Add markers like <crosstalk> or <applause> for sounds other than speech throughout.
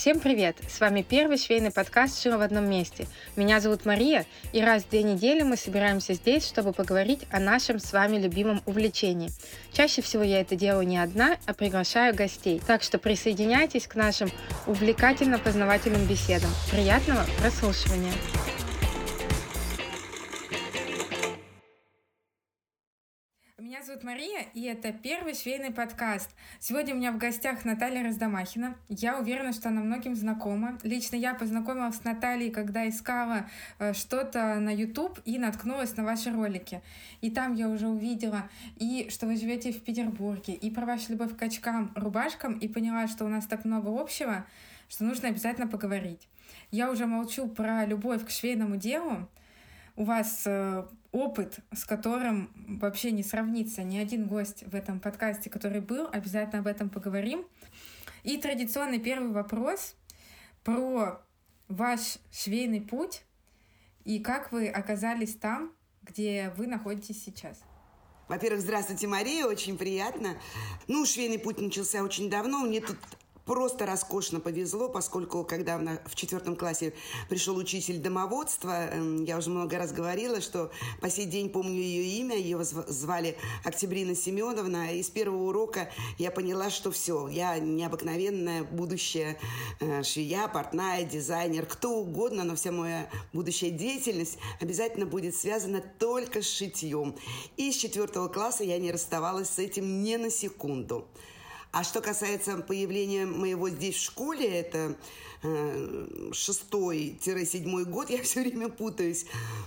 Всем привет! С вами первый швейный подкаст «Шила в одном месте». Меня зовут Мария, и раз в две недели мы собираемся здесь, чтобы поговорить о нашем с вами любимом увлечении. Чаще всего я это делаю не одна, а приглашаю гостей. Так что присоединяйтесь к нашим увлекательно-познавательным беседам. Приятного прослушивания! Зовут Мария, и это первый швейный подкаст. Сегодня у меня в гостях Наталья Раздомахина. Я уверена, что она многим знакома. Лично я познакомилась с Натальей, когда искала э, что-то на YouTube и наткнулась на ваши ролики. И там я уже увидела и что вы живете в Петербурге, и про вашу любовь к очкам, рубашкам, и поняла, что у нас так много общего, что нужно обязательно поговорить. Я уже молчу про любовь к швейному делу. У вас э, опыт, с которым вообще не сравнится ни один гость в этом подкасте, который был. Обязательно об этом поговорим. И традиционный первый вопрос про ваш швейный путь и как вы оказались там, где вы находитесь сейчас. Во-первых, здравствуйте, Мария, очень приятно. Ну, швейный путь начался очень давно. Мне тут просто роскошно повезло, поскольку когда в четвертом классе пришел учитель домоводства, эм, я уже много раз говорила, что по сей день помню ее имя, ее звали Октябрина Семеновна, и с первого урока я поняла, что все, я необыкновенная будущая э, швея, портная, дизайнер, кто угодно, но вся моя будущая деятельность обязательно будет связана только с шитьем. И с четвертого класса я не расставалась с этим ни на секунду. А что касается появления моего здесь в школе, это Э, шестой-седьмой год, я все время путаюсь.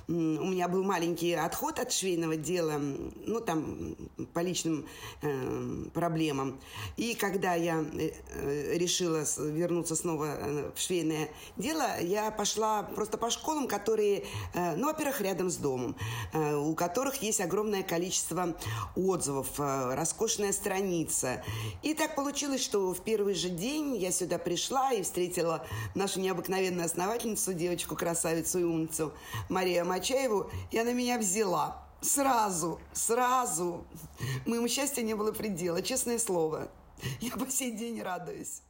У меня был маленький отход от швейного дела, ну, там, по личным э, проблемам. И когда я э, решила вернуться снова в швейное дело, я пошла просто по школам, которые, ну, во-первых, рядом с домом, у которых есть огромное количество отзывов, роскошная страница. И так получилось, что в первый же день я сюда пришла и встретила нашу необыкновенную основательницу, девочку-красавицу и умницу Марию Мачаеву, и она меня взяла. Сразу, сразу. Моему счастью не было предела, честное слово. Я по сей день радуюсь.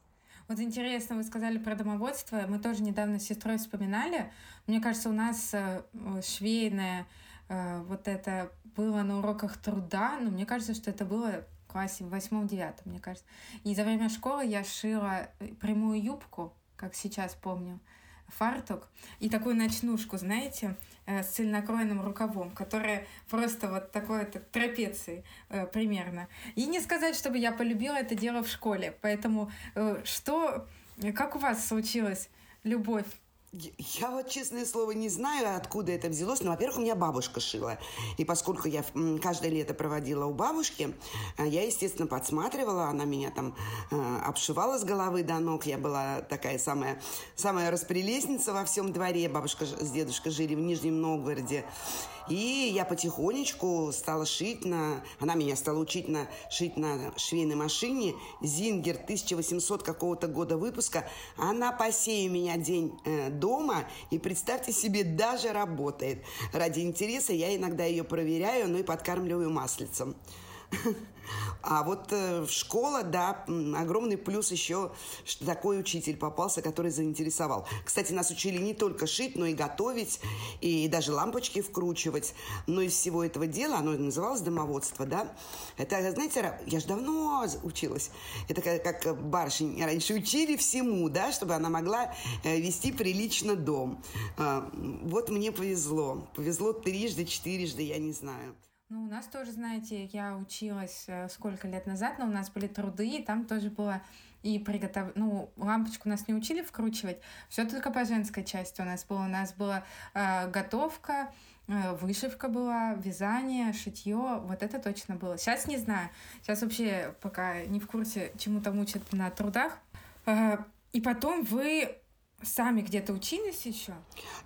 Вот интересно, вы сказали про домоводство. Мы тоже недавно с сестрой вспоминали. Мне кажется, у нас э, швейное э, вот это было на уроках труда, но мне кажется, что это было в классе в восьмом-девятом, мне кажется. И за время школы я шила прямую юбку, как сейчас помню, фартук и такую ночнушку, знаете, э, с цельнокроенным рукавом, которая просто вот такой то трапецией э, примерно. И не сказать, чтобы я полюбила это дело в школе. Поэтому э, что, как у вас случилась любовь я вот, честное слово, не знаю, откуда это взялось. Но, во-первых, у меня бабушка шила. И поскольку я каждое лето проводила у бабушки, э, я, естественно, подсматривала. Она меня там э, обшивала с головы до ног. Я была такая самая, самая распрелестница во всем дворе. Бабушка с дедушкой жили в Нижнем Новгороде. И я потихонечку стала шить на... Она меня стала учить на шить на швейной машине. Зингер 1800 какого-то года выпуска. Она по меня день э, дома. И представьте себе, даже работает. Ради интереса я иногда ее проверяю, ну и подкармливаю маслицем. А вот э, школа, да, огромный плюс еще, что такой учитель попался, который заинтересовал. Кстати, нас учили не только шить, но и готовить, и даже лампочки вкручивать. Но из всего этого дела, оно называлось домоводство, да. Это, знаете, я же давно училась. Это как, как барышень раньше учили всему, да, чтобы она могла э, вести прилично дом. А, вот мне повезло. Повезло трижды, четырежды, я не знаю. Ну, у нас тоже, знаете, я училась э, сколько лет назад, но у нас были труды, и там тоже было и приготов... Ну, лампочку нас не учили вкручивать, все только по женской части у нас было. У нас была э, готовка, э, вышивка была, вязание, шитье, вот это точно было. Сейчас не знаю, сейчас вообще пока не в курсе, чему там учат на трудах. Э, и потом вы сами где-то учились еще?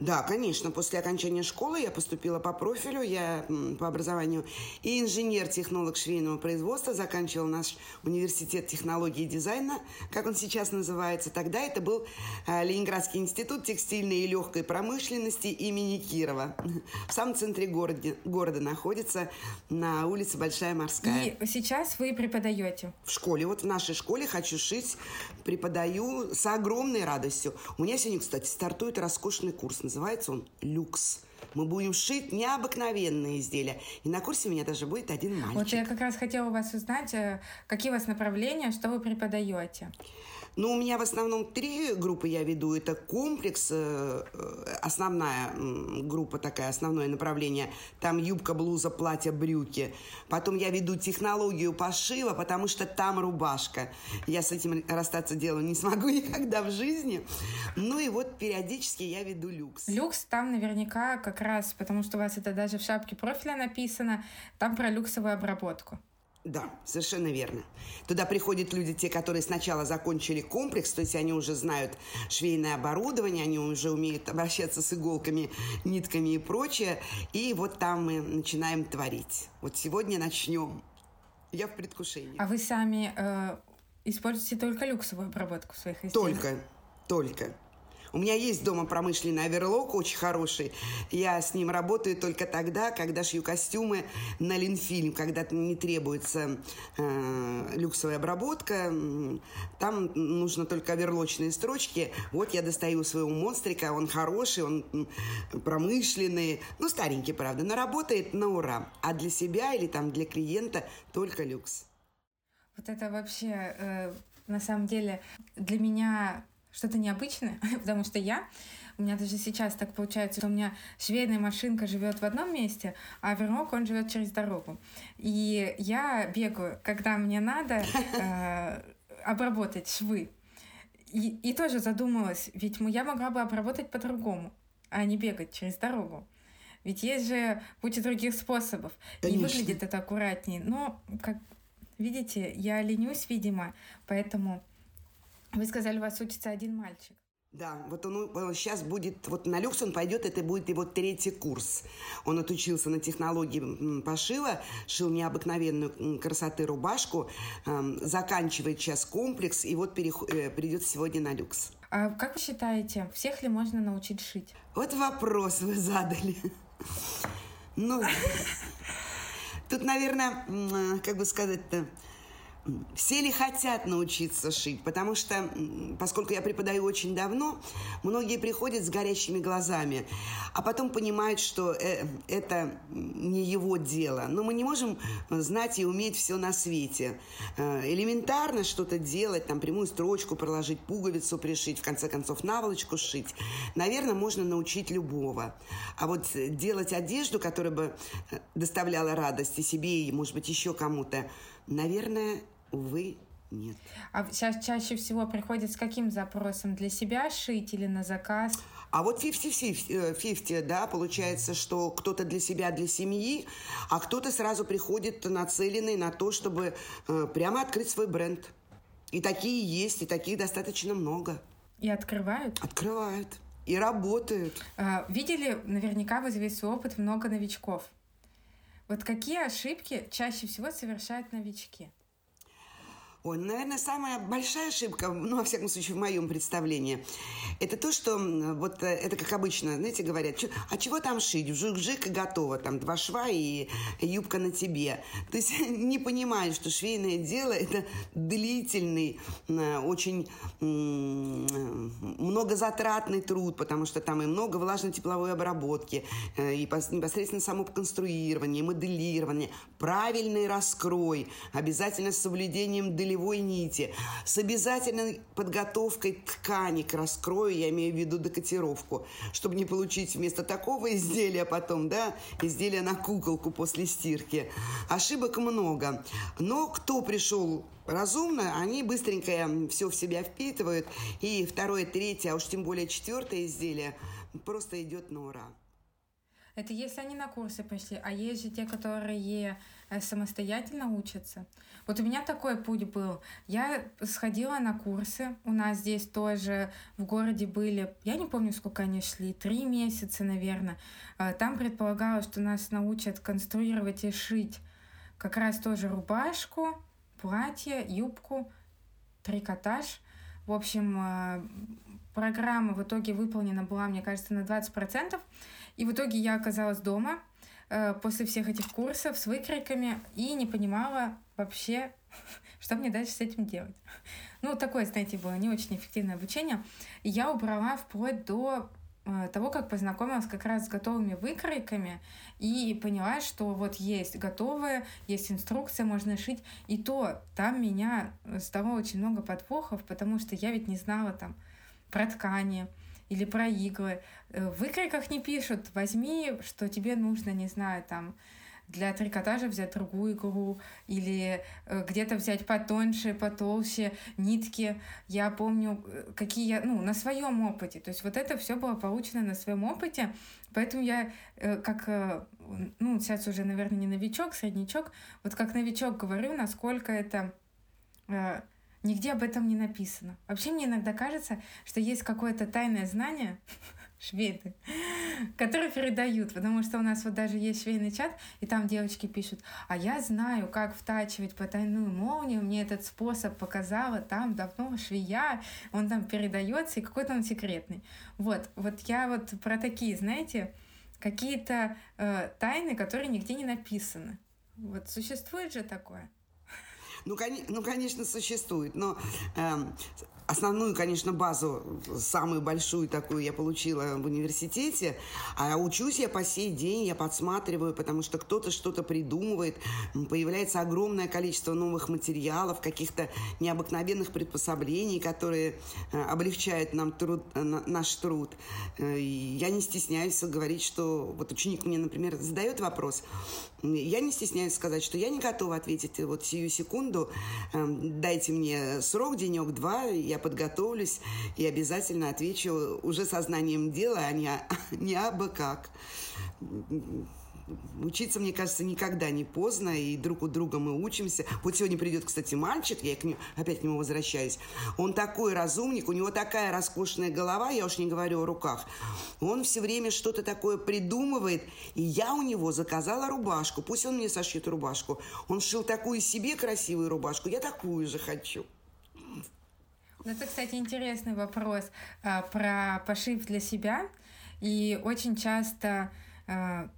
Да, конечно. После окончания школы я поступила по профилю, я по образованию и инженер-технолог швейного производства, заканчивал наш университет технологии и дизайна, как он сейчас называется. Тогда это был э, Ленинградский институт текстильной и легкой промышленности имени Кирова. В самом центре города, города находится, на улице Большая Морская. И сейчас вы преподаете? В школе. Вот в нашей школе «Хочу шить» преподаю с огромной радостью. У меня сегодня, кстати, стартует роскошный курс. Называется он «Люкс». Мы будем шить необыкновенные изделия. И на курсе у меня даже будет один мальчик. Вот я как раз хотела у вас узнать, э, какие у вас направления, что вы преподаете. Ну, у меня в основном три группы я веду. Это комплекс, э, э, основная группа такая, основное направление. Там юбка, блуза, платье, брюки. Потом я веду технологию пошива, потому что там рубашка. Я с этим расстаться делу не смогу <laughs> никогда в жизни. Ну и вот периодически я веду люкс. Люкс там наверняка как раз, потому что у вас это даже в шапке профиля написано, там про люксовую обработку. Да, совершенно верно. Туда приходят люди, те, которые сначала закончили комплекс, то есть они уже знают швейное оборудование, они уже умеют обращаться с иголками, нитками и прочее. И вот там мы начинаем творить. Вот сегодня начнем. Я в предвкушении. А вы сами э, используете только люксовую обработку в своих изделиях? Только, только. У меня есть дома промышленный оверлок очень хороший. Я с ним работаю только тогда, когда шью костюмы на линфильм, когда не требуется э, люксовая обработка. Там нужно только оверлочные строчки. Вот я достаю своего монстрика, он хороший, он промышленный, ну старенький, правда, но работает на ура. А для себя или там для клиента только люкс. Вот это вообще, э, на самом деле, для меня что-то необычное, <laughs> потому что я, у меня даже сейчас так получается, что у меня швейная машинка живет в одном месте, а вермок, он живет через дорогу. И я бегаю, когда мне надо э, <laughs> обработать швы. И, и тоже задумалась, ведь я могла бы обработать по-другому, а не бегать через дорогу. Ведь есть же куча других способов. Конечно. И выглядит это аккуратнее. Но, как видите, я ленюсь, видимо, поэтому вы сказали, у вас учится один мальчик. Да, вот он, он сейчас будет, вот на люкс он пойдет, это будет его третий курс. Он отучился на технологии пошива, шил необыкновенную красоты рубашку, э, заканчивает сейчас комплекс и вот переход, э, придет сегодня на люкс. А как вы считаете, всех ли можно научить шить? Вот вопрос вы задали. Ну, <laughs> тут, наверное, как бы сказать-то, все ли хотят научиться шить? Потому что, поскольку я преподаю очень давно, многие приходят с горящими глазами, а потом понимают, что э, это не его дело. Но мы не можем знать и уметь все на свете. Э, элементарно что-то делать, там прямую строчку проложить, пуговицу пришить, в конце концов наволочку сшить, наверное, можно научить любого. А вот делать одежду, которая бы э, доставляла радость и себе, и, может быть, еще кому-то, наверное, Увы, нет. А сейчас чаще всего приходит с каким запросом? Для себя шить или на заказ? А вот 50-50, да, получается, что кто-то для себя, для семьи, а кто-то сразу приходит нацеленный на то, чтобы э, прямо открыть свой бренд. И такие есть, и таких достаточно много. И открывают? Открывают. И работают. А, видели, наверняка вы весь опыт много новичков. Вот какие ошибки чаще всего совершают новички? Ой, ну, наверное, самая большая ошибка, ну, во всяком случае, в моем представлении, это то, что вот э, это как обычно, знаете, говорят, а чего там шить? Вжик-вжик и готово, там два шва и юбка на тебе. То есть <laughs> не понимают, что швейное дело – это длительный, э, очень многозатратный труд, потому что там и много влажно-тепловой обработки, э, и непосредственно само конструирование, моделирование, правильный раскрой, обязательно с соблюдением делирования долевой нити, с обязательной подготовкой ткани к раскрою, я имею в виду декотировку, чтобы не получить вместо такого изделия потом, да, изделие на куколку после стирки. Ошибок много. Но кто пришел разумно, они быстренько все в себя впитывают, и второе, третье, а уж тем более четвертое изделие просто идет на ура. Это если они на курсы пошли, а есть же те, которые э, самостоятельно учатся. Вот у меня такой путь был. Я сходила на курсы. У нас здесь тоже в городе были, я не помню, сколько они шли, три месяца, наверное. А, там предполагалось, что нас научат конструировать и шить как раз тоже рубашку, платье, юбку, трикотаж. В общем, а, программа в итоге выполнена была, мне кажется, на 20%. И в итоге я оказалась дома э, после всех этих курсов с выкройками и не понимала вообще, <laughs> что мне дальше с этим делать. Ну, такое, знаете, было не очень эффективное обучение. И я убрала вплоть до э, того, как познакомилась как раз с готовыми выкройками и поняла, что вот есть готовые, есть инструкция, можно шить. И то там меня стало очень много подвохов, потому что я ведь не знала там про ткани, или про иглы. Э, в выкройках не пишут, возьми, что тебе нужно, не знаю, там, для трикотажа взять другую иглу или э, где-то взять потоньше, потолще нитки. Я помню, э, какие я, ну, на своем опыте. То есть вот это все было получено на своем опыте. Поэтому я как, ну, сейчас уже, наверное, не новичок, среднячок, вот как новичок говорю, насколько это Нигде об этом не написано. Вообще мне иногда кажется, что есть какое-то тайное знание, <laughs> шведы, которые передают, потому что у нас вот даже есть швейный чат, и там девочки пишут, а я знаю, как втачивать потайную молнию, мне этот способ показала там давно швея, он там передается, и какой-то он секретный. Вот, вот я вот про такие, знаете, какие-то э, тайны, которые нигде не написаны. Вот существует же такое. Ну, ну конечно, существует, но э, основную, конечно, базу, самую большую такую я получила в университете, а учусь я по сей день, я подсматриваю, потому что кто-то что-то придумывает, появляется огромное количество новых материалов, каких-то необыкновенных приспособлений, которые э, облегчают нам труд, э, наш труд. Э, я не стесняюсь говорить, что вот ученик мне, например, задает вопрос, я не стесняюсь сказать, что я не готова ответить вот сию секунду, дайте мне срок, денек-два, я подготовлюсь и обязательно отвечу уже сознанием дела, а не, не абы как. Учиться, мне кажется, никогда не поздно, и друг у друга мы учимся. Вот сегодня придет, кстати, мальчик, я к нему, опять к нему возвращаюсь. Он такой разумник, у него такая роскошная голова, я уж не говорю о руках. Он все время что-то такое придумывает, и я у него заказала рубашку. Пусть он мне сошьет рубашку. Он шил такую себе красивую рубашку, я такую же хочу. Ну, это, кстати, интересный вопрос а, про пошив для себя. И очень часто, а,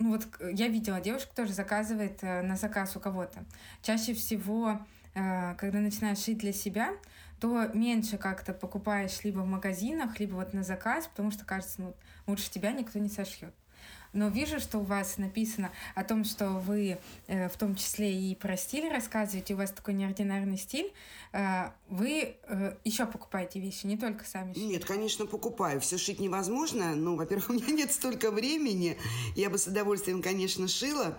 ну вот я видела девушку тоже заказывает а, на заказ у кого-то. Чаще всего, а, когда начинаешь шить для себя, то меньше как-то покупаешь либо в магазинах, либо вот на заказ, потому что кажется, ну, лучше тебя никто не сошьет но вижу, что у вас написано о том, что вы э, в том числе и про стиль рассказываете, у вас такой неординарный стиль. Э, вы э, еще покупаете вещи, не только сами шить? Нет, конечно, покупаю. Все шить невозможно. Ну, во-первых, <laughs> у меня нет столько времени. Я бы с удовольствием, конечно, шила.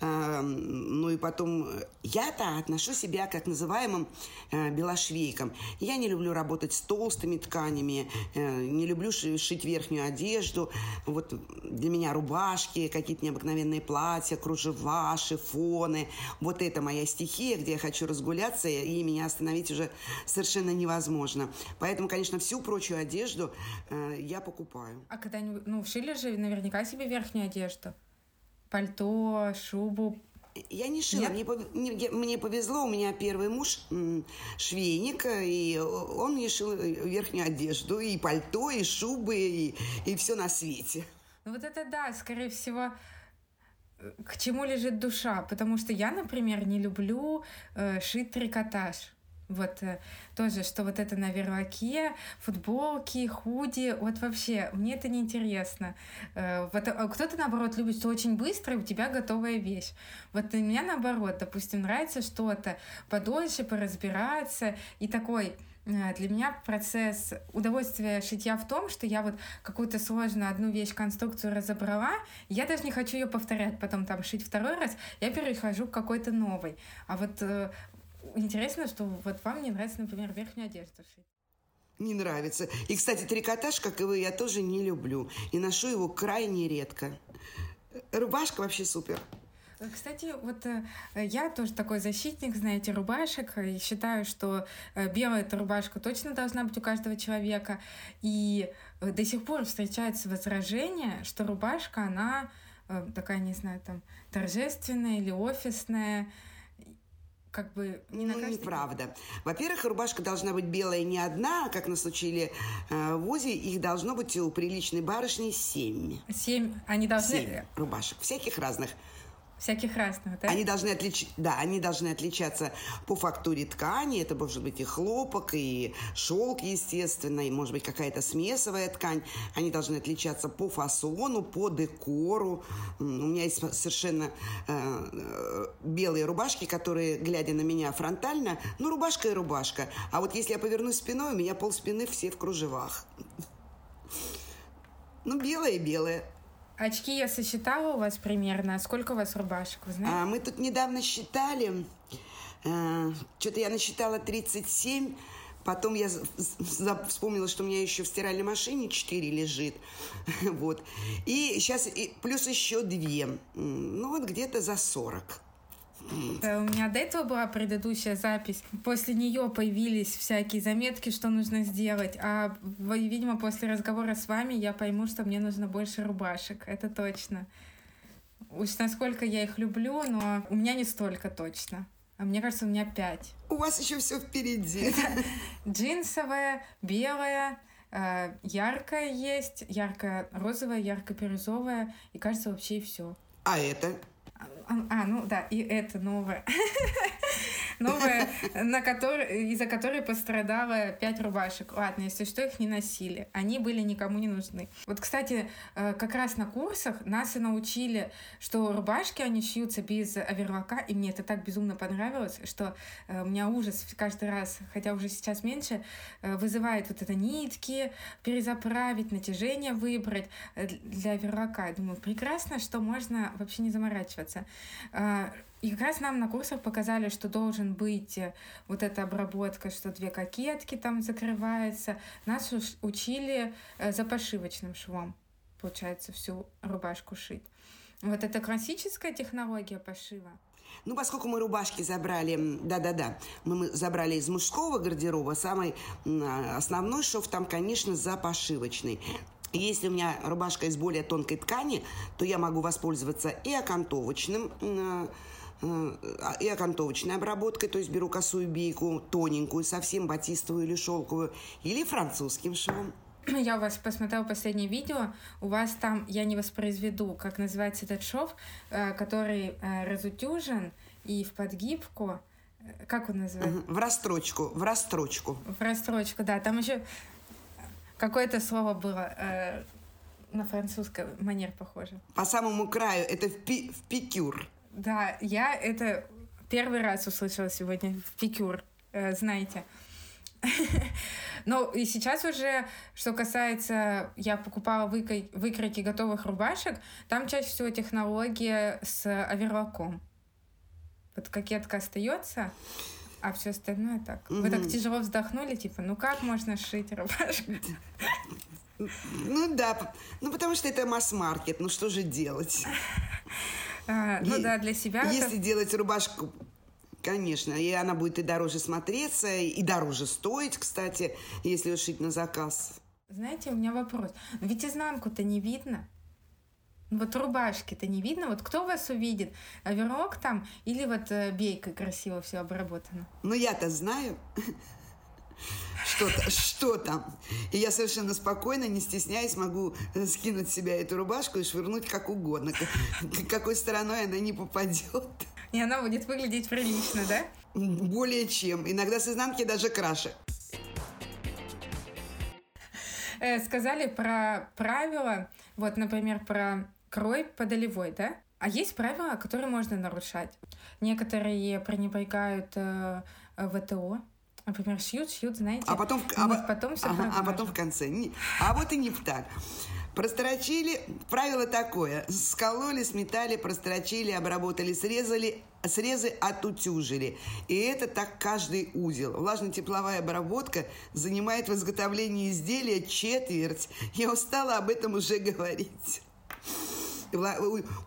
Ну и потом, я-то отношу себя к так называемым белошвейкам. Я не люблю работать с толстыми тканями, не люблю шить верхнюю одежду. Вот для меня рубашка рубашки, какие-то необыкновенные платья, кружева, шифоны. Вот это моя стихия, где я хочу разгуляться, и меня остановить уже совершенно невозможно. Поэтому, конечно, всю прочую одежду э, я покупаю. А когда-нибудь, ну, шили же наверняка себе верхнюю одежду? Пальто, шубу, я не шила. Мне, мне, повезло, у меня первый муж швейник, и он мне шил верхнюю одежду, и пальто, и шубы, и, и все на свете. Ну вот это да, скорее всего, к чему лежит душа, потому что я, например, не люблю э, шить трикотаж. Вот э, тоже, что вот это на верваке, футболки, худи, вот вообще, мне это неинтересно. Э, вот э, кто-то, наоборот, любит, что очень быстро, у тебя готовая вещь. Вот у меня, наоборот, допустим, нравится что-то подольше поразбираться, и такой для меня процесс удовольствия шитья в том, что я вот какую-то сложную одну вещь, конструкцию разобрала, я даже не хочу ее повторять, потом там шить второй раз, я перехожу к какой-то новой. А вот э, интересно, что вот вам не нравится, например, верхнюю одежду шить. Не нравится. И, кстати, трикотаж, как и вы, я тоже не люблю. И ношу его крайне редко. рубашка вообще супер. Кстати, вот э, я тоже такой защитник, знаете, рубашек. И считаю, что э, белая эта рубашка точно должна быть у каждого человека. И э, до сих пор встречается возражение, что рубашка, она такая, не знаю, там, торжественная или офисная как бы не на ну, неправда. Во-первых, рубашка должна быть белая не одна, как нас учили э, в УЗИ. Их должно быть у приличной барышни семь. Семь? Они должны... Семь рубашек, всяких разных. Всяких разных, да? Они должны, отлич... да, они должны отличаться по фактуре ткани. Это может быть и хлопок, и шелк, естественно, и может быть какая-то смесовая ткань. Они должны отличаться по фасону, по декору. У меня есть совершенно э, белые рубашки, которые, глядя на меня фронтально, ну, рубашка и рубашка. А вот если я повернусь спиной, у меня пол спины все в кружевах. Ну, белое-белое. Очки я сосчитала у вас примерно. Сколько у вас рубашек, вы знаете? А, мы тут недавно считали. А, Что-то я насчитала 37. Потом я вспомнила, что у меня еще в стиральной машине 4 лежит. <laughs> Вот. И сейчас и плюс еще 2. Ну, вот где-то за 40. Э, у меня до этого была предыдущая запись. После нее появились всякие заметки, что нужно сделать. А, видимо, после разговора с вами я пойму, что мне нужно больше рубашек. Это точно. Уж насколько я их люблю, но у меня не столько точно. А мне кажется, у меня пять. У вас еще все впереди. <laughs> Джинсовая, белая, э, яркая есть, яркая розовая, ярко-бирюзовая, и кажется, вообще и все. А это? А, ну да, и это новое. <laughs> новая, на которой, из-за которой пострадало пять рубашек. Ладно, если что, их не носили. Они были никому не нужны. Вот, кстати, э, как раз на курсах нас и научили, что рубашки, они шьются без оверлока, и мне это так безумно понравилось, что э, у меня ужас каждый раз, хотя уже сейчас меньше, э, вызывает вот это нитки, перезаправить, натяжение выбрать для оверлока. Я думаю, прекрасно, что можно вообще не заморачиваться. И как раз нам на курсах показали, что должен быть э, вот эта обработка, что две кокетки там закрывается. Нас учили э, за пошивочным швом, получается, всю рубашку шить. Вот это классическая технология пошива. Ну, поскольку мы рубашки забрали, да-да-да, мы, забрали из мужского гардероба, самый а, основной шов там, конечно, за пошивочный. Если у меня рубашка из более тонкой ткани, то я могу воспользоваться и окантовочным а, и окантовочной обработкой, то есть беру косую бейку, тоненькую, совсем батистовую или шелковую, или французским швом. <clears throat> Я у вас посмотрела последнее видео, у вас там, я не воспроизведу, как называется этот шов, э, который э, разутюжен и в подгибку, как он называется? В расстрочку, в расстрочку. В расстрочку, да, там еще какое-то слово было на французском манер похоже. По самому краю это в, пи, в пикюр. Да, я это первый раз услышала сегодня в Пикюр, э, знаете. <laughs> Ну, и сейчас уже, что касается, я покупала выкрой, выкройки готовых рубашек, там чаще всего технология с оверлоком. Вот кокетка остается, а все остальное так. Вы так тяжело вздохнули, типа, ну как можно шить рубашку? Ну да, ну потому что это масс-маркет, ну что же делать? <laughs> А, ну да, для себя. Если делать рубашку Конечно, и она будет и дороже смотреться, и дороже стоить, кстати, если ее шить на заказ. Знаете, у меня вопрос. Ведь изнанку-то не видно. Вот рубашки-то не видно. Вот кто вас увидит? Оверок там или вот э, бейкой красиво все обработано? Ну, я-то знаю что, что там. И я совершенно спокойно, не стесняясь, могу э, скинуть с себя эту рубашку и швырнуть как угодно. Какой стороной она не попадет. И она будет выглядеть прилично, да? Более чем. Иногда с изнанки даже краше. Э, сказали про правила, вот, например, про крой подолевой, да? А есть правила, которые можно нарушать. Некоторые пренебрегают э, ВТО, Например, шьют, шьют, знаете. А потом, а, потом, все ага, а потом в конце. А вот и не так. Прострочили, правило такое, скололи, сметали, прострочили, обработали, срезали, срезы отутюжили. И это так каждый узел. Влажно-тепловая обработка занимает в изготовлении изделия четверть. Я устала об этом уже <laughs> говорить.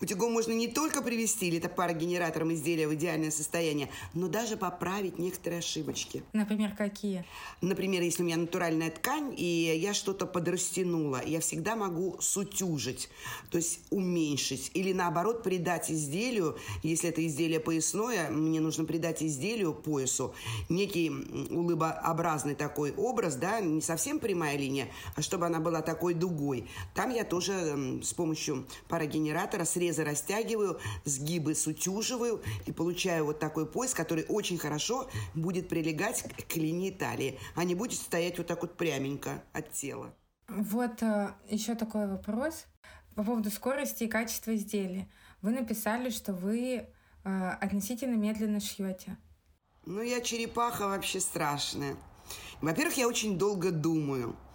Утюгом можно не только привести или это парогенератором изделия в идеальное состояние, но даже поправить некоторые ошибочки. Например, какие? Например, если у меня натуральная ткань, и я что-то подрастянула, я всегда могу сутюжить, то есть уменьшить, или наоборот придать изделию, если это изделие поясное, мне нужно придать изделию поясу некий улыбообразный такой образ, да, не совсем прямая линия, а чтобы она была такой дугой. Там я тоже с помощью парогенератора срезы растягиваю, сгибы сутюживаю и получаю вот такой пояс, который очень хорошо будет прилегать к линии талии, а не будет стоять вот так вот пряменько от тела. Вот э, еще такой вопрос по поводу скорости и качества изделия. Вы написали, что вы э, относительно медленно шьете. Ну, я черепаха вообще страшная. Во-первых, я очень долго думаю –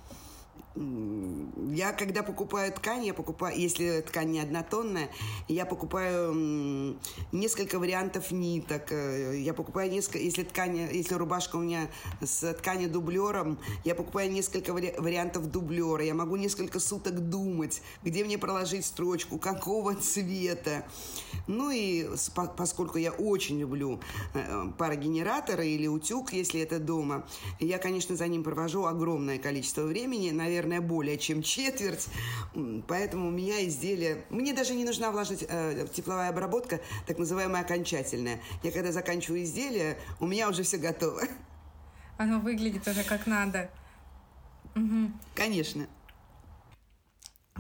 я, когда покупаю ткань, я покупаю, если ткань не однотонная, я покупаю несколько вариантов ниток. Э, я покупаю несколько, если ткань, если рубашка у меня с тканью дублером, я покупаю несколько вари, вариантов дублера. Я могу несколько суток думать, где мне проложить строчку, какого цвета. Ну и поскольку я очень люблю э, парогенераторы или утюг, если это дома, я, конечно, за ним провожу огромное количество времени, наверное, наверное, более чем четверть. Поэтому у меня изделие... Мне даже не нужна влажная э, тепловая обработка, так называемая окончательная. Я когда заканчиваю изделие, у меня уже все готово. Оно выглядит уже как надо. Угу. Конечно.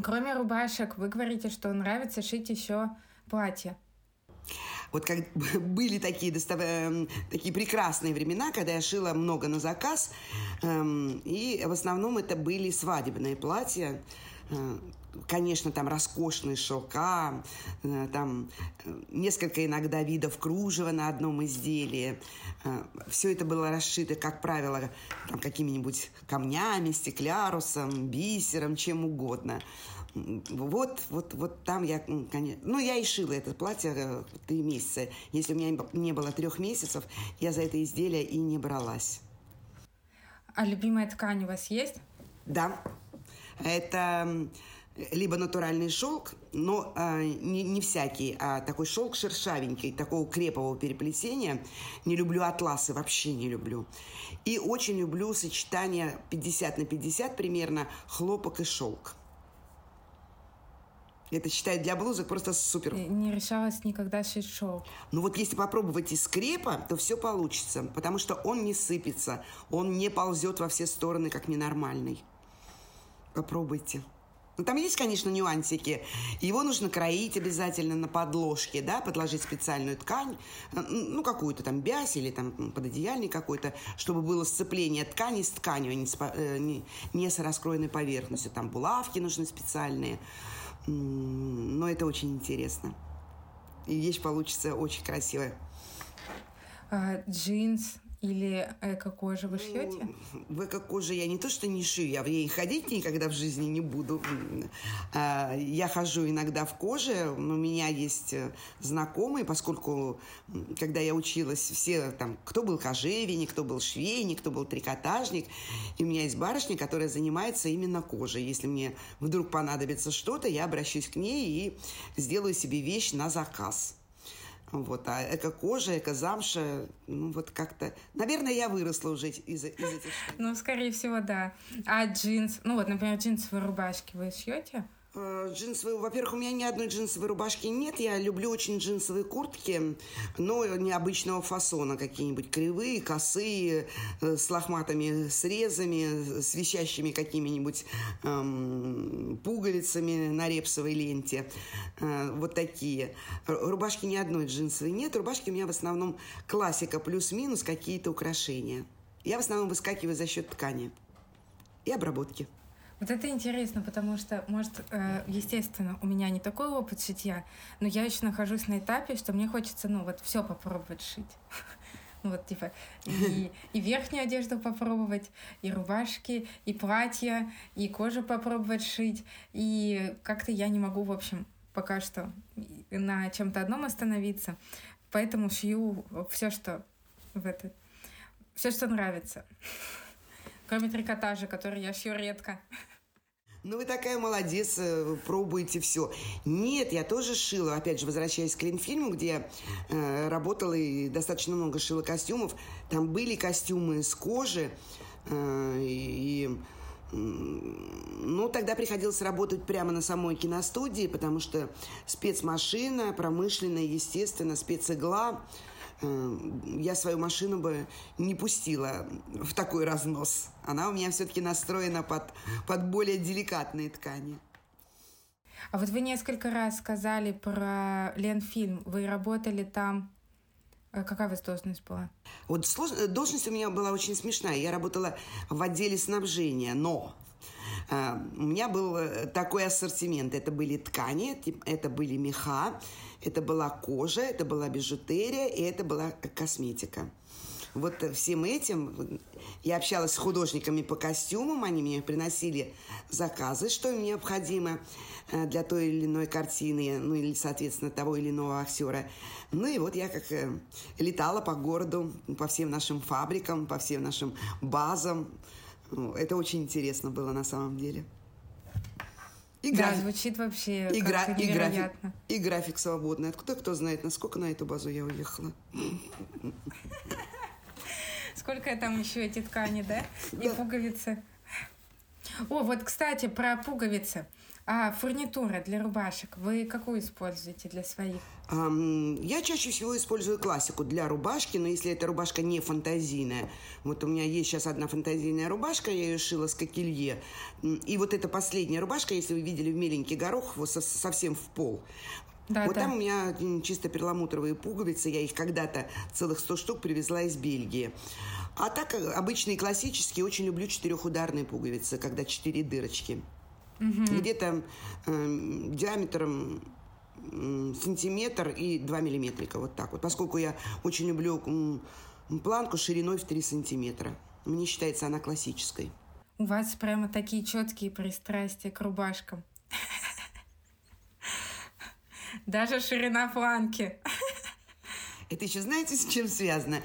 Кроме рубашек, вы говорите, что нравится шить еще платья. Вот как <laughs> были такие, достав... Эм, такие прекрасные времена, когда я шила много на заказ, эм, и в основном это были свадебные платья, э, конечно, там роскошные шелка, э, там э, несколько иногда видов кружева на одном изделии. Все это было расшито, как правило, какими-нибудь камнями, стеклярусом, бисером, чем угодно. Вот, вот, вот там я, конечно, ну, я и шила это платье э, три месяца. Если у меня не было трех месяцев, я за это изделие и не бралась. А любимая ткань у вас есть? Да. Это либо натуральный шелк, но э, не, не всякий, а такой шелк шершавенький, такого крепового переплетения. Не люблю атласы, вообще не люблю. И очень люблю сочетание 50 на 50 примерно хлопок и шелк. Это считает для блузок просто супер. Не решалась никогда шить шелк. Ну вот если попробовать из крепа, то все получится, потому что он не сыпется, он не ползет во все стороны, как ненормальный. Попробуйте. Ну, там есть, конечно, нюансики. Его нужно кроить обязательно на подложке, да, подложить специальную ткань, ну, какую-то там бязь или там пододеяльник какой-то, чтобы было сцепление ткани с тканью, а не с, э, не, не с раскроенной поверхностью. Там булавки нужны специальные. Но это очень интересно. И вещь получится очень красивая. А, джинс или эко-кожа вы шьете? В эко-коже я не то, что не шью, я в ней ходить никогда в жизни не буду. А, я хожу иногда в коже, у меня есть э, знакомые, поскольку, когда я училась, все там, кто был кожевенник, кто был швейник, кто был трикотажник, и у меня есть барышня, которая занимается именно кожей. Если мне вдруг понадобится что-то, я обращусь к ней и сделаю себе вещь на заказ. Вот, а эко-кожа, эко-замша, ну вот как-то... Наверное, я выросла уже из, из этих. Ну, скорее всего, да. А джинс, ну вот, например, джинсовые рубашки вы шьете? Э, джинсовые, во-первых, у меня ни одной джинсовой рубашки нет. Я люблю очень джинсовые куртки, но необычного фасона. Какие-нибудь кривые, косые, э, с лохматыми срезами, с висящими какими-нибудь эм, пуговицами на репсовой ленте. Э, вот такие. Рубашки ни одной джинсовой нет. Рубашки у меня в основном классика плюс-минус какие-то украшения. Я в основном выскакиваю за счет ткани и обработки. Вот это интересно, потому что, может, э, естественно, у меня не такой опыт шитья, но я еще нахожусь на этапе, что мне хочется, ну, вот все попробовать шить. Ну, вот, типа, и, и верхнюю одежду попробовать, и рубашки, и платья, и кожу попробовать шить. И как-то я не могу, в общем, пока что на чем-то одном остановиться. Поэтому шью все, что в это, все, что нравится. Кроме трикотажа, который я шью редко. Ну, вы такая молодец, э, пробуете все. Нет, я тоже шила. Опять же, возвращаясь к Ленфильму, где я э, работала и достаточно много шила костюмов. Там были костюмы из кожи. Э, и ну, тогда приходилось работать прямо на самой киностудии, потому что спецмашина, промышленная, естественно, специгла. Э, я свою машину бы не пустила в такой разнос. Она у меня все-таки настроена под, под более деликатные ткани. А вот вы несколько раз сказали про Ленфильм. Вы работали там а какая у вас должность была? Вот должность у меня была очень смешная. Я работала в отделе снабжения, но э, у меня был э, такой ассортимент. Это были ткани, это были меха, это была кожа, это была бижутерия и это была косметика. Вот всем этим я общалась с художниками по костюмам, они мне приносили заказы, что им необходимо э, для той или иной картины, ну или, соответственно, того или иного актера. Ну и вот я как э, летала по городу, по всем нашим фабрикам, по всем нашим базам. Ну, это очень интересно было на самом деле. И да, график, звучит вообще и, гра- и, график, и график свободный. Откуда кто знает, насколько на эту базу я уехала? Сколько там еще эти ткани, да? И пуговицы. О, вот, кстати, про пуговицы. А фурнитура для рубашек, вы какую используете для своих? Um, я чаще всего использую классику для рубашки, но если эта рубашка не фантазийная. Вот у меня есть сейчас одна фантазийная рубашка, я ее шила с кокелье. И вот эта последняя рубашка, если вы видели в меленький горох, вот совсем в пол. Да, вот да. там у меня чисто перламутровые пуговицы. Я их когда-то целых 100 штук привезла из Бельгии. А так э, обычные классические. Очень люблю четырехударные пуговицы, когда четыре дырочки. Угу. Где-то э, диаметром сантиметр и 2 миллиметрика, вот так вот. Поскольку я очень люблю планку шириной в 3 сантиметра. Мне считается она классической. У вас прямо такие четкие пристрастия к рубашкам. Даже ширина фланки. Это еще знаете, с чем связано?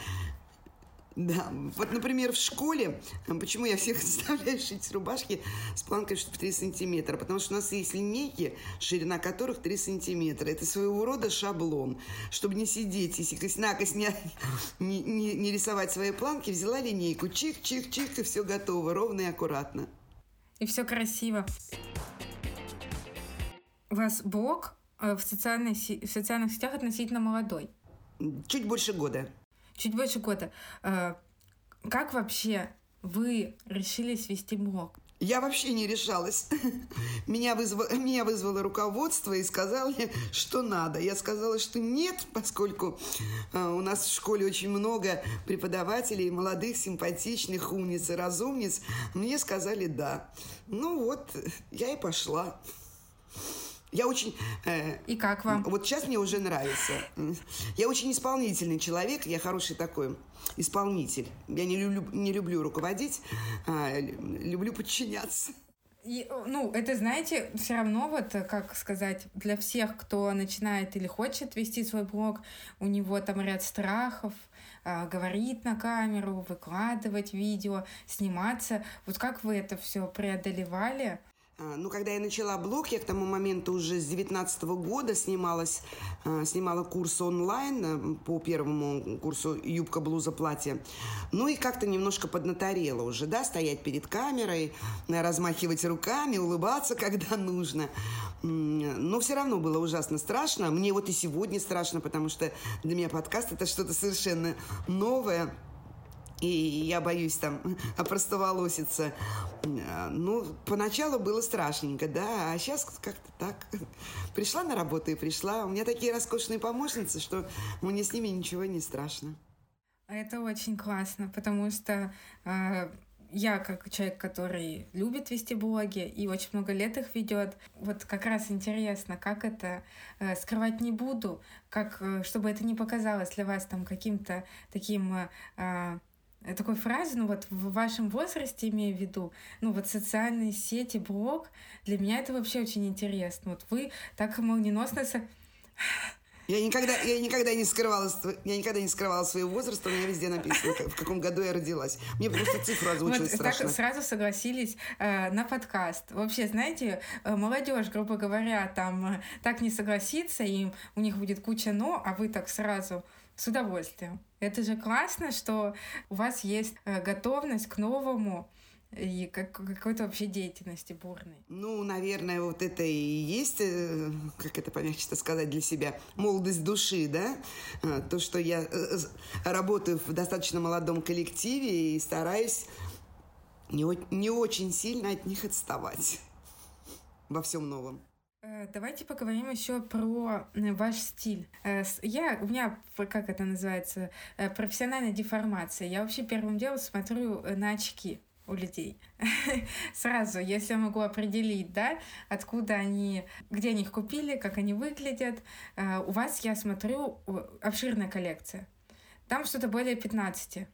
Да, вот, например, в школе, почему я всех <laughs> заставляю шить рубашки с планкой в 3 сантиметра? Потому что у нас есть линейки, ширина которых 3 сантиметра. Это своего рода шаблон. Чтобы не сидеть и сикость-накость не, <laughs> не, не, не рисовать свои планки, взяла линейку, чик-чик-чик, и все готово, ровно и аккуратно. И все красиво. У вас блог Э, в, социальной, в социальных сетях относительно молодой. Чуть больше года. Чуть больше года. Э, как вообще вы решились вести блог? Я вообще не решалась. <laughs> Меня, вызвало, меня вызвало руководство и сказали, что надо. Я сказала, что нет, поскольку э, у нас в школе очень много преподавателей, молодых, симпатичных, умниц и разумниц. Мне сказали да. Ну вот, я и пошла. Я очень... Э, И как вам? Вот сейчас мне уже нравится. Я очень исполнительный человек, я хороший такой исполнитель. Я не люблю, не люблю руководить, а люблю подчиняться. И, ну, это, знаете, все равно вот, как сказать, для всех, кто начинает или хочет вести свой блог, у него там ряд страхов, э, говорить на камеру, выкладывать видео, сниматься. Вот как вы это все преодолевали? А, ну, когда я начала блог, я к тому моменту уже с 19 года снималась, а, снимала курс онлайн э, по первому курсу юбка, блуза, платье. Ну и как-то немножко поднаторела уже, да, стоять перед камерой, размахивать руками, улыбаться, <laughs> когда нужно. Но все равно было ужасно страшно. Мне вот и сегодня страшно, потому что для меня подкаст это что-то совершенно новое. И я боюсь там <laughs> опростоволоситься. Ну, поначалу было страшненько, да, а сейчас как-то так. <laughs> Пришла на работу и пришла. У меня такие роскошные помощницы, что мне с ними ничего не страшно. Это очень классно, потому что э, я как человек, который любит вести блоги и очень много лет их ведет, вот как раз интересно, как это э, скрывать не буду, как э, чтобы это не показалось для вас там каким-то таким э, Э, такой фразе, ну вот в вашем возрасте, имею в виду, ну вот социальные сети, блог, для меня это вообще очень интересно. Вот вы так молниеносно... Я никогда, я никогда не скрывала, я никогда не скрывала своего возраста, у меня везде написано, в каком году я родилась. Мне просто цифру озвучивать вот, страшно. Так сразу согласились э, на подкаст. Вообще, знаете, э, молодежь, грубо говоря, там э, так не согласится, и у них будет куча «но», а вы так сразу с удовольствием. Это же классно, что у вас есть э, готовность к новому, и как, какой-то вообще деятельности бурной? Ну, наверное, вот это и есть, э, как это помягче сказать для себя, молодость души, да? А, то, что я э, работаю в достаточно молодом коллективе и стараюсь не, не очень сильно от них отставать во всем новом. Э, давайте поговорим еще про ваш стиль. Я, у меня, как это называется, профессиональная деформация. Я вообще первым делом смотрю на очки у людей. <laughs> Сразу, если я могу определить, да, откуда они, где они их купили, как они выглядят. Э, у вас, я смотрю, обширная коллекция. Там что-то более 15.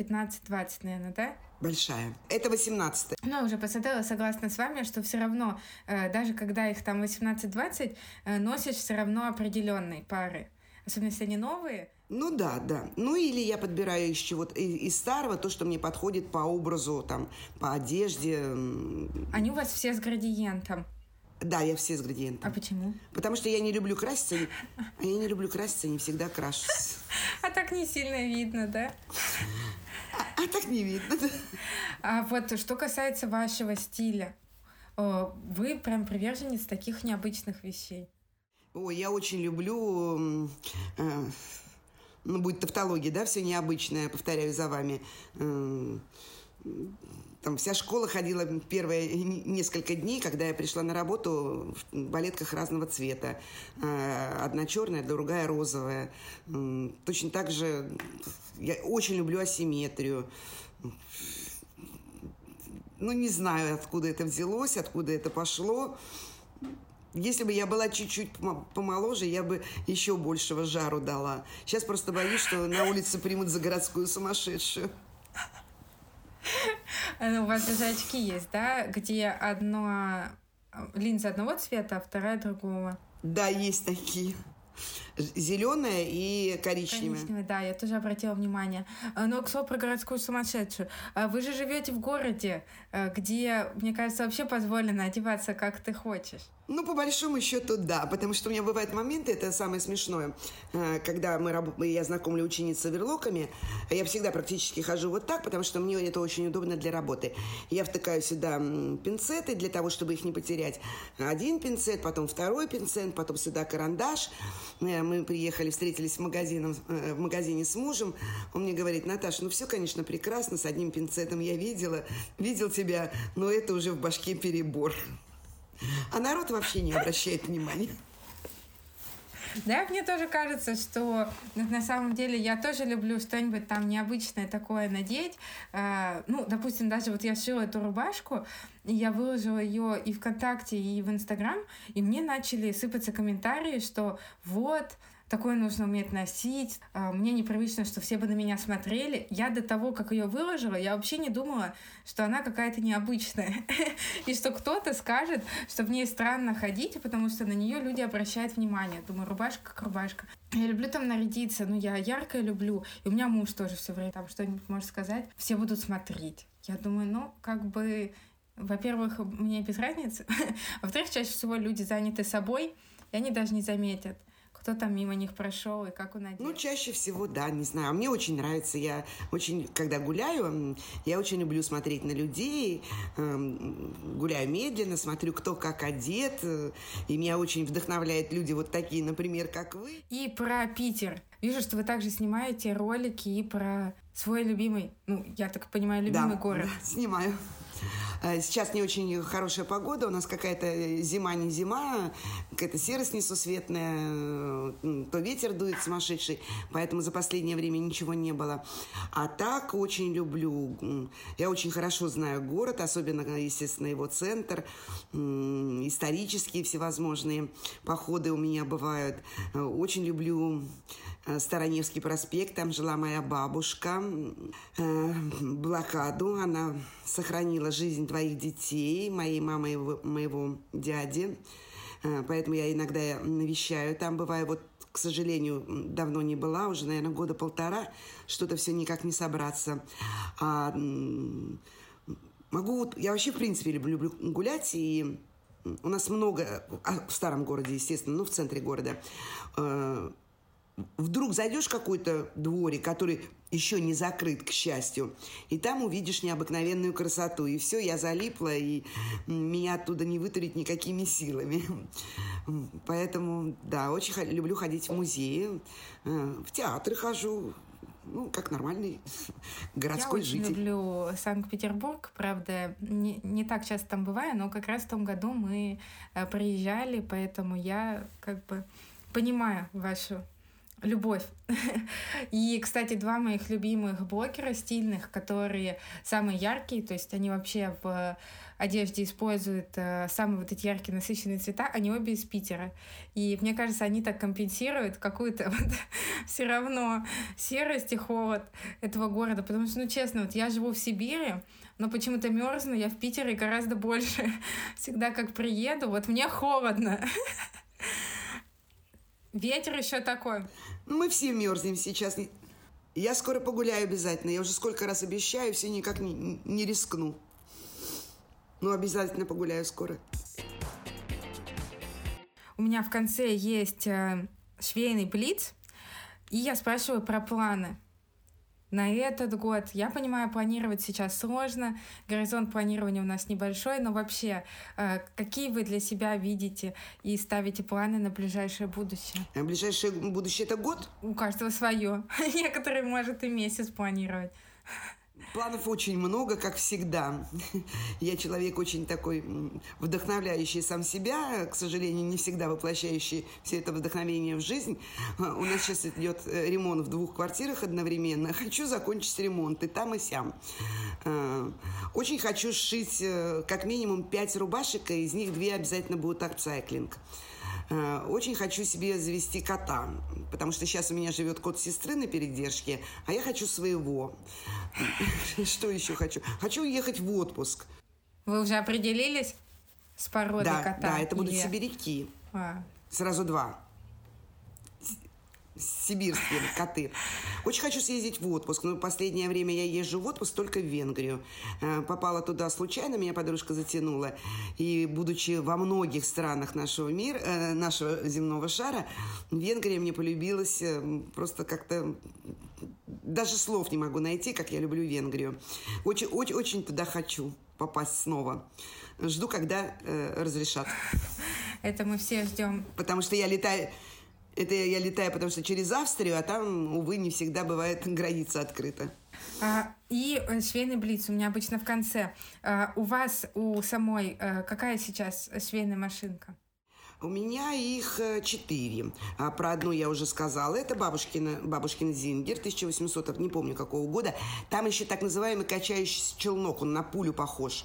15-20, наверное, да? Большая. Это 18 Ну, я уже посмотрела, согласна с вами, что все равно, э, даже когда их там 18-20, э, носишь все равно определенные пары. Особенно если они новые, ну да, да. Ну или я подбираю из чего-то из старого то, что мне подходит по образу, там, по одежде. Они у вас все с градиентом. Да, я все с градиентом. А почему? Потому что я не люблю краситься, а я не люблю краситься, не всегда крашусь. <laughs> А так не сильно видно, да? А, а так не видно, да. А вот что касается вашего стиля, вы прям приверженец таких необычных вещей. Ой, я очень люблю э, ну, будет тавтология, да, все необычное, повторяю за вами. Там вся школа ходила первые несколько дней, когда я пришла на работу в балетках разного цвета. А, одна черная, другая розовая. Точно так же я очень люблю асимметрию. Ну, не знаю, откуда это взялось, откуда это пошло. Если бы я была чуть-чуть помоложе, я бы еще большего жару дала. Сейчас просто боюсь, что на улице примут за городскую сумасшедшую. <laughs> Ну, у вас даже очки есть, да? Где одно линза одного цвета, а вторая другого. Да, есть такие. Зеленая и коричневая. Коричневая, да, я тоже обратила внимание. А, но, к слову, про городскую сумасшедшую. А вы же живете в городе, э, где, мне кажется, вообще позволено одеваться как ты хочешь. Ну, по большому счету, да, потому что у меня бывают моменты, это самое смешное, э, когда мы, я знакомлю учениц с оверлоками, я всегда практически хожу вот так, потому что мне это очень удобно для работы. Я втыкаю сюда пинцеты для того, чтобы их не потерять. Один пинцет, потом второй пинцет, потом сюда карандаш. Э, мы приехали, встретились в, магазине, э, в магазине с мужем. Он мне говорит, Наташа, ну все, конечно, прекрасно, с одним пинцетом я видела, видел тебя, но это уже в башке перебор. А народ вообще не обращает внимания. Да, мне тоже кажется, что на самом деле я тоже люблю что-нибудь там необычное такое надеть. А, ну, допустим, даже вот я шила эту рубашку, и я выложила ее и ВКонтакте, и в Инстаграм, и мне начали сыпаться комментарии, что вот, такое нужно уметь носить. А, мне непривычно, что все бы на меня смотрели. Я до того, как ее выложила, я вообще не думала, что она какая-то необычная. <laughs> И что кто-то скажет, что в ней странно ходить, потому что на нее люди обращают внимание. Думаю, рубашка как рубашка. Я люблю там нарядиться, ну я яркое люблю. И у меня муж тоже все время там что-нибудь может сказать. Все будут смотреть. Я думаю, ну, как бы, во-первых, мне без разницы. <laughs> Во-вторых, чаще всего люди заняты собой, и они даже не заметят кто там мимо них прошел и как он одет? Ну, чаще всего, да, не знаю. Мне очень нравится, я очень, когда гуляю, я очень люблю смотреть на людей, эм, гуляю медленно, смотрю, кто как одет, э, и меня очень вдохновляют люди вот такие, например, как вы. И про Питер. Вижу, что вы также снимаете ролики и про свой любимый, ну, я так понимаю, любимый да, город. Да, <laughs> снимаю. Э, сейчас не очень хорошая погода, у нас какая-то зима не зима, какая-то серость несусветная, э, то ветер дует сумасшедший, поэтому за последнее время ничего не было. А так очень люблю, я очень хорошо знаю город, особенно, естественно, его центр, исторические всевозможные походы у меня бывают. Э, очень люблю Староневский проспект, там жила моя бабушка, блокаду, она сохранила жизнь двоих детей, моей мамы и моего дяди. Э, поэтому я иногда навещаю там, бываю вот к сожалению, давно не была, уже, наверное, года полтора, что-то все никак не собраться. А, могу, вот, я вообще, в принципе, люблю, люблю гулять, и у нас много, а, в старом городе, естественно, ну, в центре города, э, вдруг зайдешь в какой-то дворик, который еще не закрыт, к счастью, и там увидишь необыкновенную красоту. И все, я залипла, и меня оттуда не вытурить никакими силами. Поэтому, да, очень люблю ходить в музеи, э, в театры хожу, ну, как нормальный городской Я житель. Я люблю Санкт-Петербург, правда, не, не так часто там бываю, но как раз в том году мы э, приезжали, поэтому я как бы понимаю вашу любовь. <laughs> И, кстати, два моих любимых блогера стильных, которые самые яркие, то есть они вообще в одежде используют э, самые вот эти яркие насыщенные цвета, они обе из Питера. И мне кажется, они так компенсируют какую-то <laughs> вот все равно серость и холод этого города. Потому что, ну честно, вот я живу в Сибири, но почему-то мерзну я в Питере гораздо больше. <laughs> Всегда как приеду, вот мне холодно. Ветер еще такой. Мы все мерзнем сейчас. Я скоро погуляю обязательно. Я уже сколько раз обещаю, все никак не, не рискну. Ну, обязательно погуляю скоро. У меня в конце есть э, швейный блиц, и я спрашиваю про планы на этот год. Я понимаю, планировать сейчас сложно, горизонт планирования у нас небольшой, но вообще, э, какие вы для себя видите и ставите планы на ближайшее будущее? А ближайшее будущее это год? У каждого свое. <laughs> Некоторые, может, и месяц планировать. Планов очень много, как всегда. <laughs> Я человек очень такой вдохновляющий сам себя, к сожалению, не всегда воплощающий все это вдохновение в жизнь. У нас сейчас идет э, ремонт в двух квартирах одновременно. <laughs> Хочу закончить ремонт и там, и сям. Э, очень хочу сшить э, как минимум пять рубашек, и из них две обязательно будут апсайклинг. Очень хочу себе завести кота, потому что сейчас у меня живет кот сестры на передержке, а я хочу своего. <laughs> Что еще хочу? Хочу уехать в отпуск. Вы уже определились с породой да, кота? Да, это будут сибиряки. А. Сразу два сибирские коты. Очень хочу съездить в отпуск, но в последнее время я езжу в отпуск только в Венгрию. Э, попала туда случайно, меня подружка затянула. И будучи во многих странах нашего мира, э, нашего земного шара, Венгрия мне полюбилась э, просто как-то даже слов не могу найти, как я люблю Венгрию. Очень, очень, очень туда хочу попасть снова. Жду, когда э, разрешат. Это мы все ждем. Потому что я летаю, это я летаю, потому что через Австрию, а там, увы, не всегда бывает <laughs> граница открыта. А, и э, швейный блиц у меня обычно в конце. А, у вас, у самой, а, какая сейчас швейная машинка? У меня их э, четыре. А про одну я уже сказала. Это бабушкина, бабушкин Зингер, 1800, не помню какого года. Там еще так называемый качающийся челнок, он на пулю похож.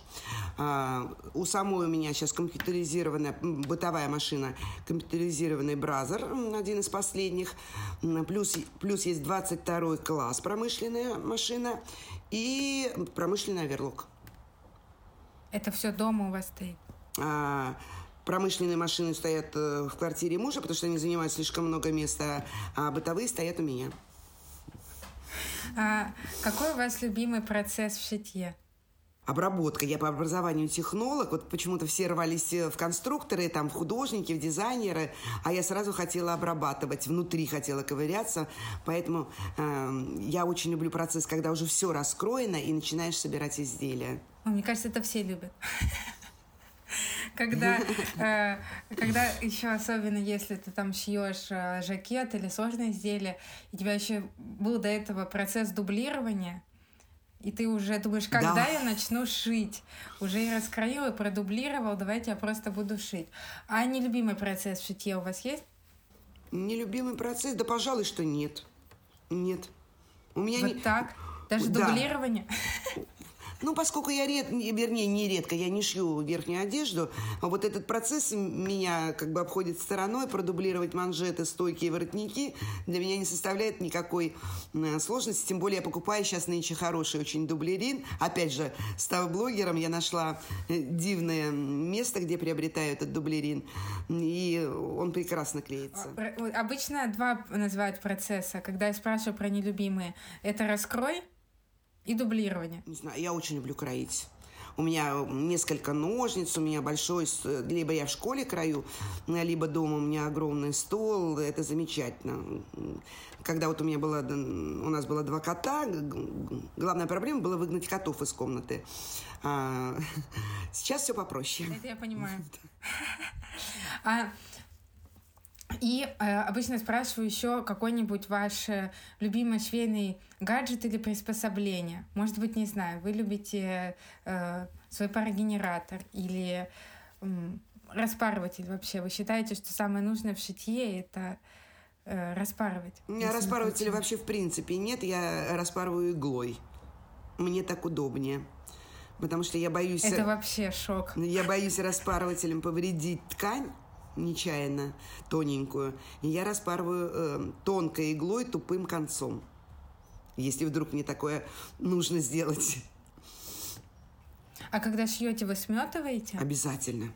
А, у самой у меня сейчас компьютеризированная бытовая машина, компьютеризированный Brother, один из последних. Плюс, плюс есть 22 класс промышленная машина и промышленный оверлок. Это все дома у вас стоит? А, Промышленные машины стоят э, в квартире мужа, потому что они занимают слишком много места, а бытовые стоят у меня. А какой у вас любимый процесс в шитье? обработка. Я по образованию технолог. Вот почему-то все рвались э, в конструкторы, там, в художники, в дизайнеры, а я сразу хотела обрабатывать, внутри хотела ковыряться. Поэтому э, я очень люблю процесс, когда уже все раскроено и начинаешь собирать изделия. Мне кажется, это все любят <laughs> когда, <laughs> э, когда еще особенно если ты там шьешь э, жакет или сложное изделие, и у тебя еще был до этого процесс дублирования, и ты уже думаешь, когда да. я начну шить? Уже и раскроил, и продублировал, давайте я просто буду шить. А нелюбимый процесс в шитье у вас есть? Нелюбимый процесс? Да, пожалуй, что нет. Нет. У меня вот не... так? Даже да. дублирование? <laughs> Ну, поскольку я ред, вернее, не редко, я не шью верхнюю одежду, а вот этот процесс меня как бы обходит стороной, продублировать манжеты, стойки и воротники для меня не составляет никакой э, сложности, тем более я покупаю сейчас нынче хороший очень дублерин. Опять же, став блогером, я нашла э, дивное место, где приобретаю этот дублерин, и он прекрасно клеится. Обычно два называют процесса. Когда я спрашиваю про нелюбимые, это раскрой и дублирование. Не знаю, я очень люблю кроить. У меня несколько ножниц, у меня большой, либо я в школе краю, либо дома у меня огромный стол, это замечательно. Когда вот у меня было, у нас было два кота, главная проблема была выгнать котов из комнаты. А, <laughs> сейчас все попроще. Это я понимаю. <laughs> А и э, обычно спрашиваю еще какой-нибудь ваш э, любимый швейный гаджет или приспособление. Может быть, не знаю, вы любите э, свой парогенератор или э, распарыватель вообще. Вы считаете, что самое нужное в шитье это э, распарывать? У меня распарывателя вообще в принципе нет. Я распарываю иглой. Мне так удобнее. Потому что я боюсь... Это вообще шок. Я боюсь распарывателем повредить ткань нечаянно тоненькую, и я распарываю э, тонкой иглой тупым концом, если вдруг мне такое нужно сделать. А когда шьете, вы сметываете? Обязательно.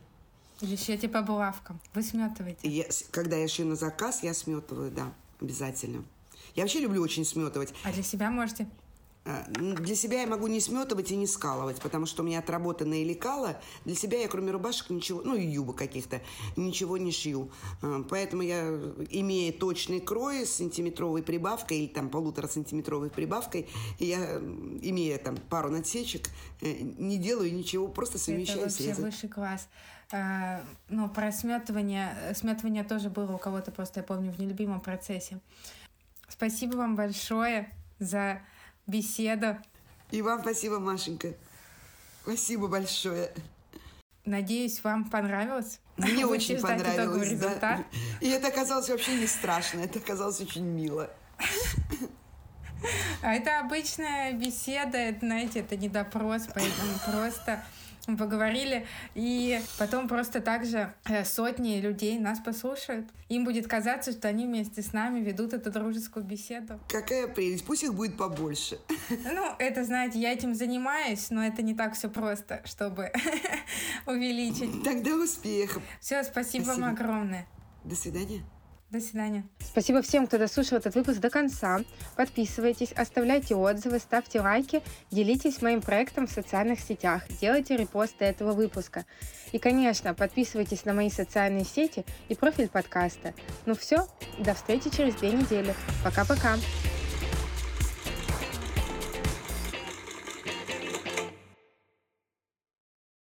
Или шьете по булавкам? Вы сметываете? Я, когда я шью на заказ, я сметываю, да, обязательно. Я вообще люблю очень сметывать. А для себя можете? А, для себя я могу не сметывать и не скалывать, потому что у меня отработанные лекала. Для себя я, кроме рубашек, ничего, ну и юбок каких-то, ничего не шью. А, поэтому я, имея точный крой с сантиметровой прибавкой или там полутора сантиметровой прибавкой, я, имея там пару надсечек, э, не делаю ничего, просто совмещаю Это вообще высший класс. А, ну, про сметывание, сметывание тоже было у кого-то, просто я помню, в нелюбимом процессе. Спасибо вам большое за беседа. И вам спасибо, Машенька. Спасибо большое. Надеюсь, вам понравилось. Мне Вы очень понравилось, да. И это оказалось вообще не страшно, это оказалось очень мило. А это обычная беседа, это, знаете, это не допрос, поэтому просто мы поговорили, и потом просто также э, сотни людей нас послушают. Им будет казаться, что они вместе с нами ведут эту дружескую беседу. Какая прелесть, пусть их будет побольше. Ну, это, знаете, я этим занимаюсь, но это не так все просто, чтобы <laughs> увеличить. Тогда успехов. Все, спасибо, спасибо вам огромное. До свидания. До свидания. Спасибо всем, кто дослушал этот выпуск до конца. Подписывайтесь, оставляйте отзывы, ставьте лайки, делитесь моим проектом в социальных сетях, делайте репосты этого выпуска. И, конечно, подписывайтесь на мои социальные сети и профиль подкаста. Ну все, до встречи через две недели. Пока-пока.